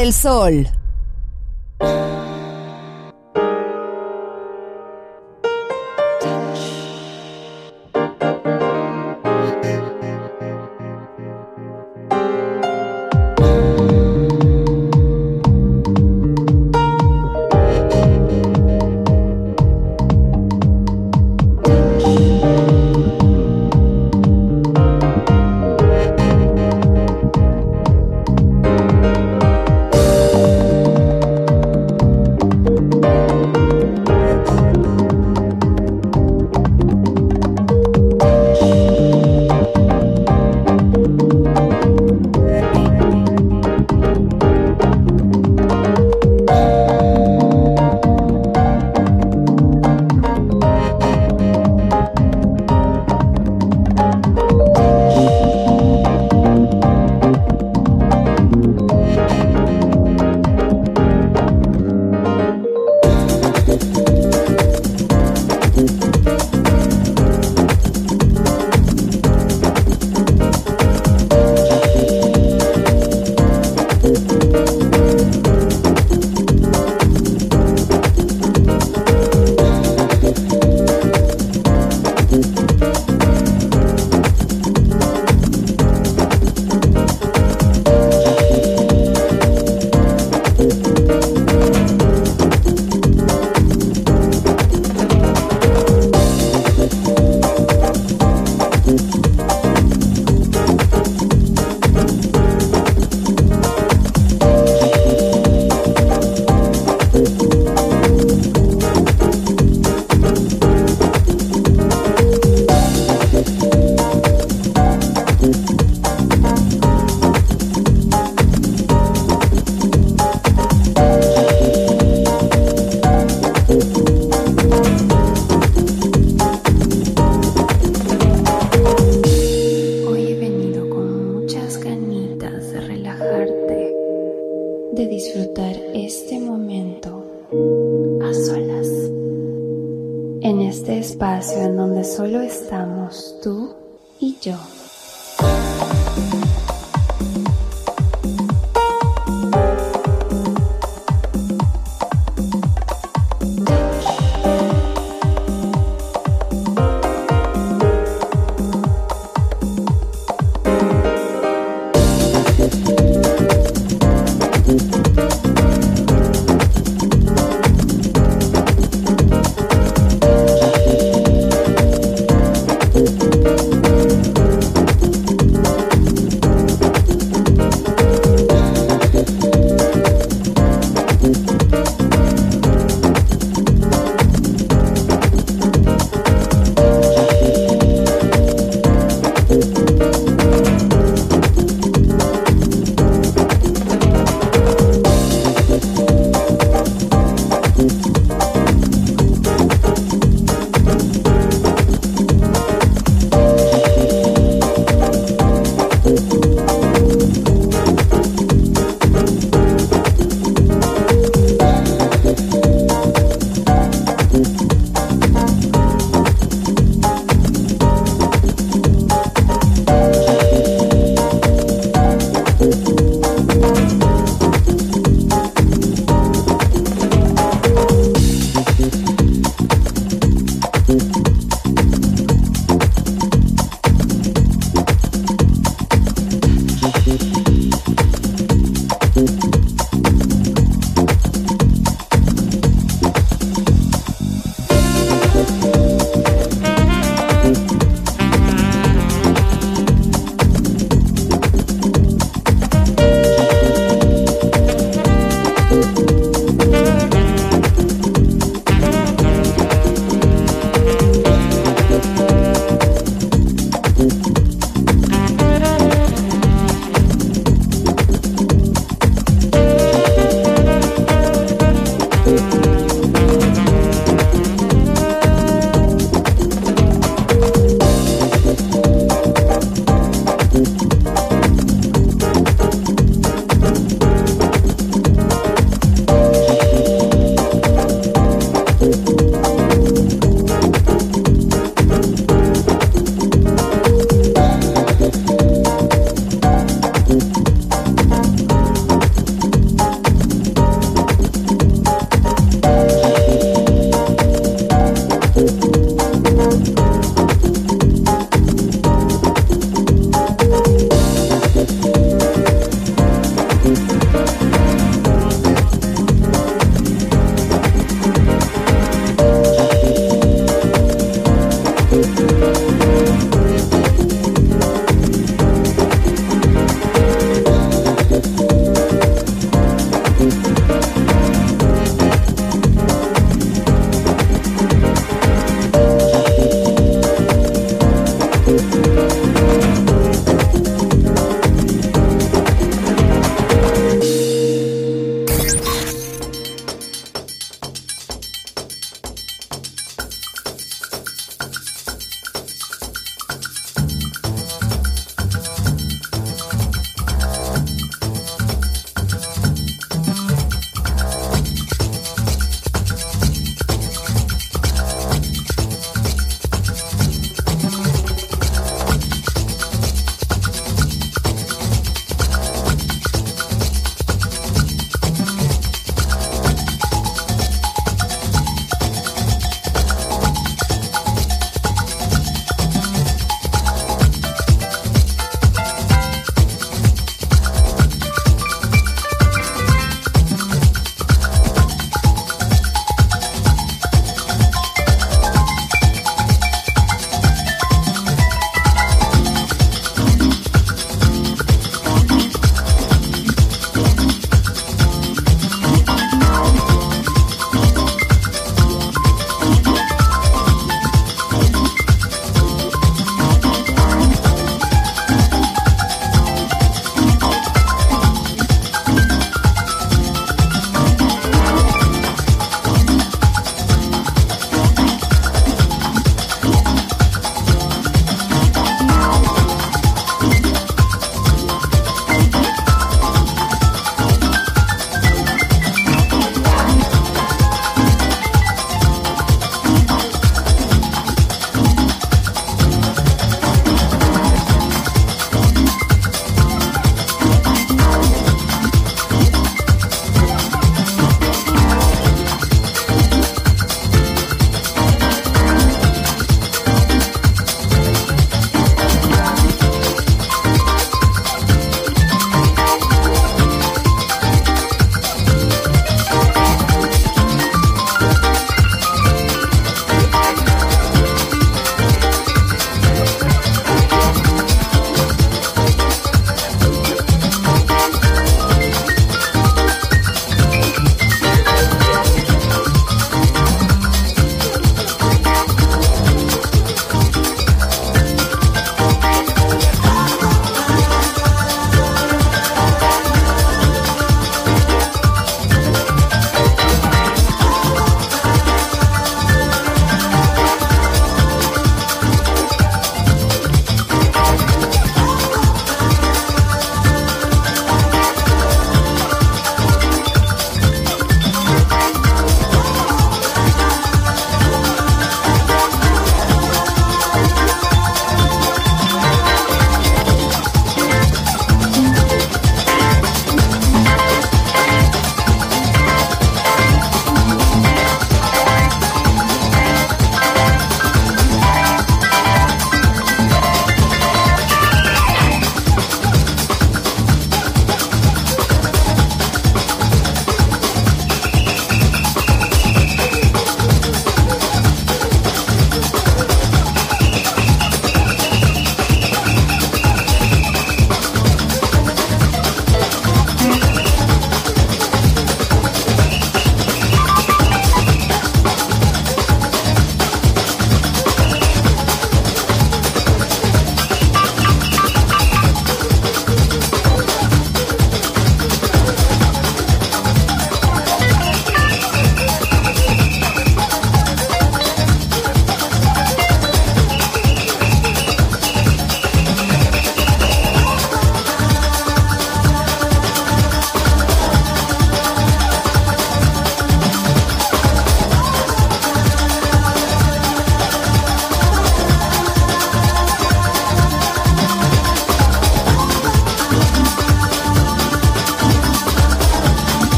Del sol.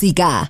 siga.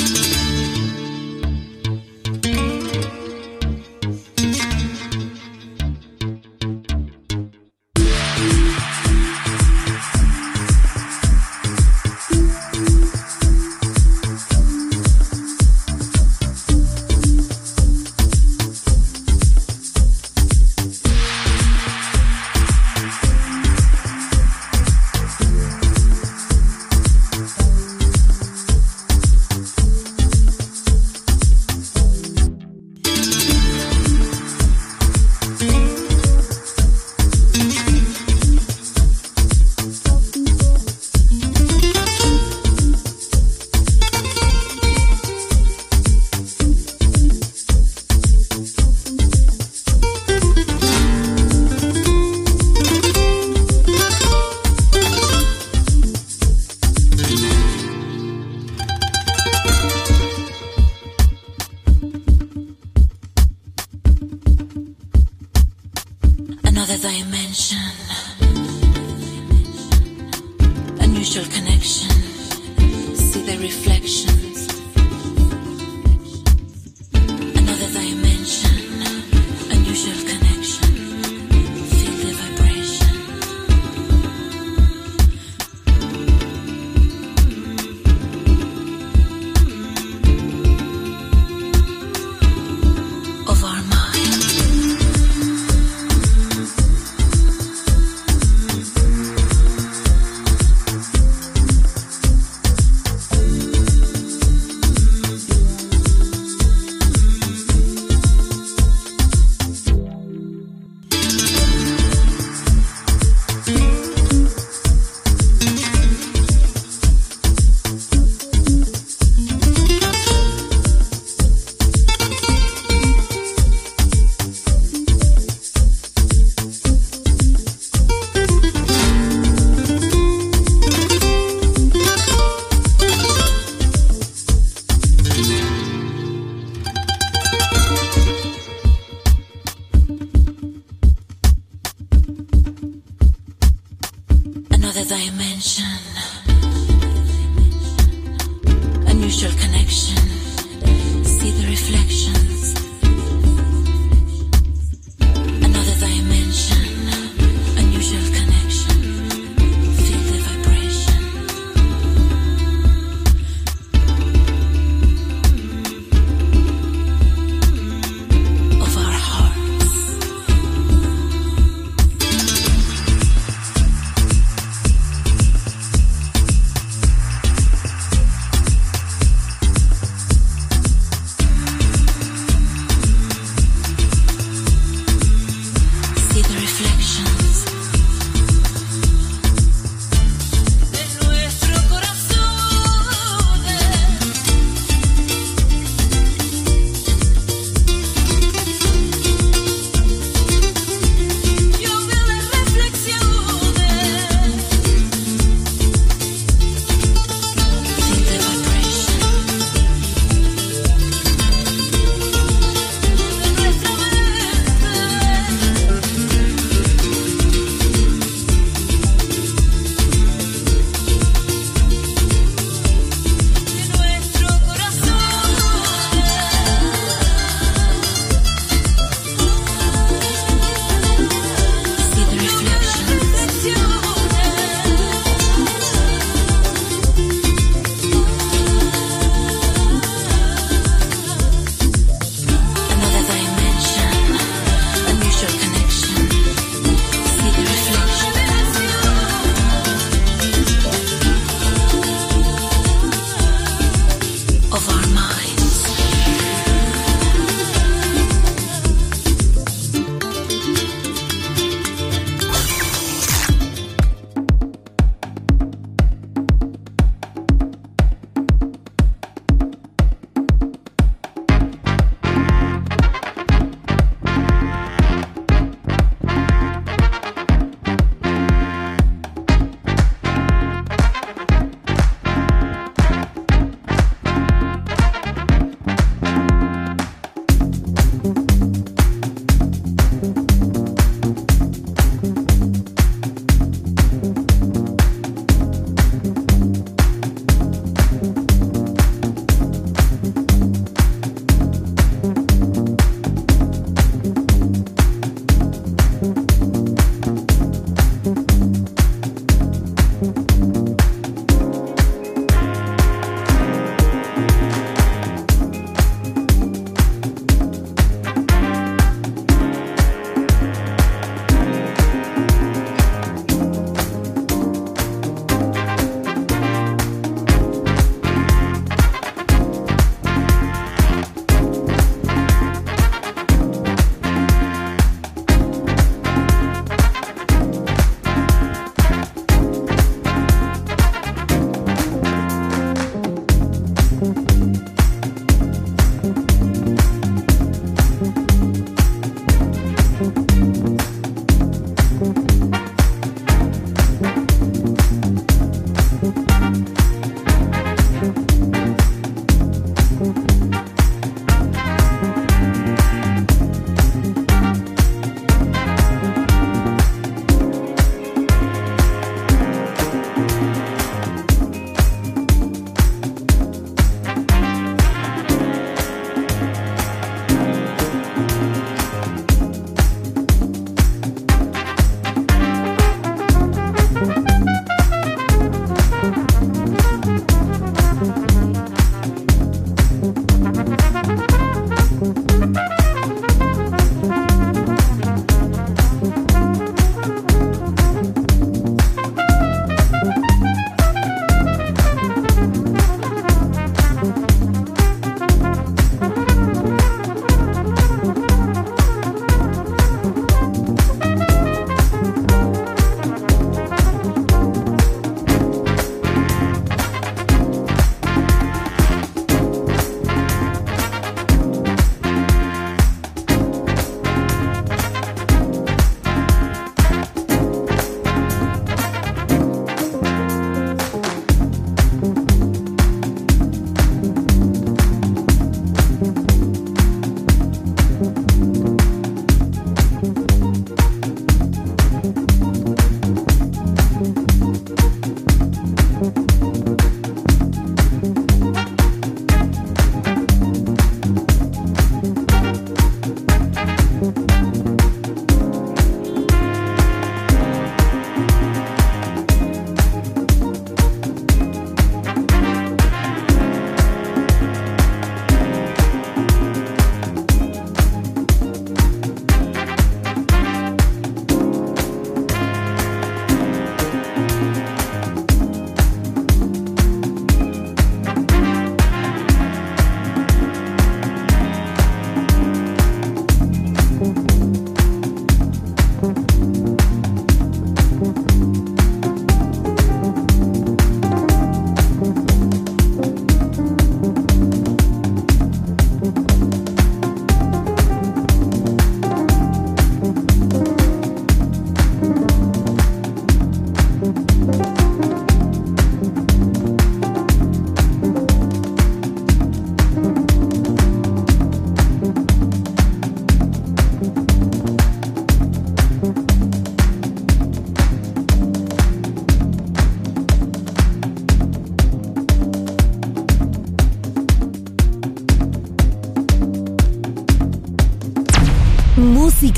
Culture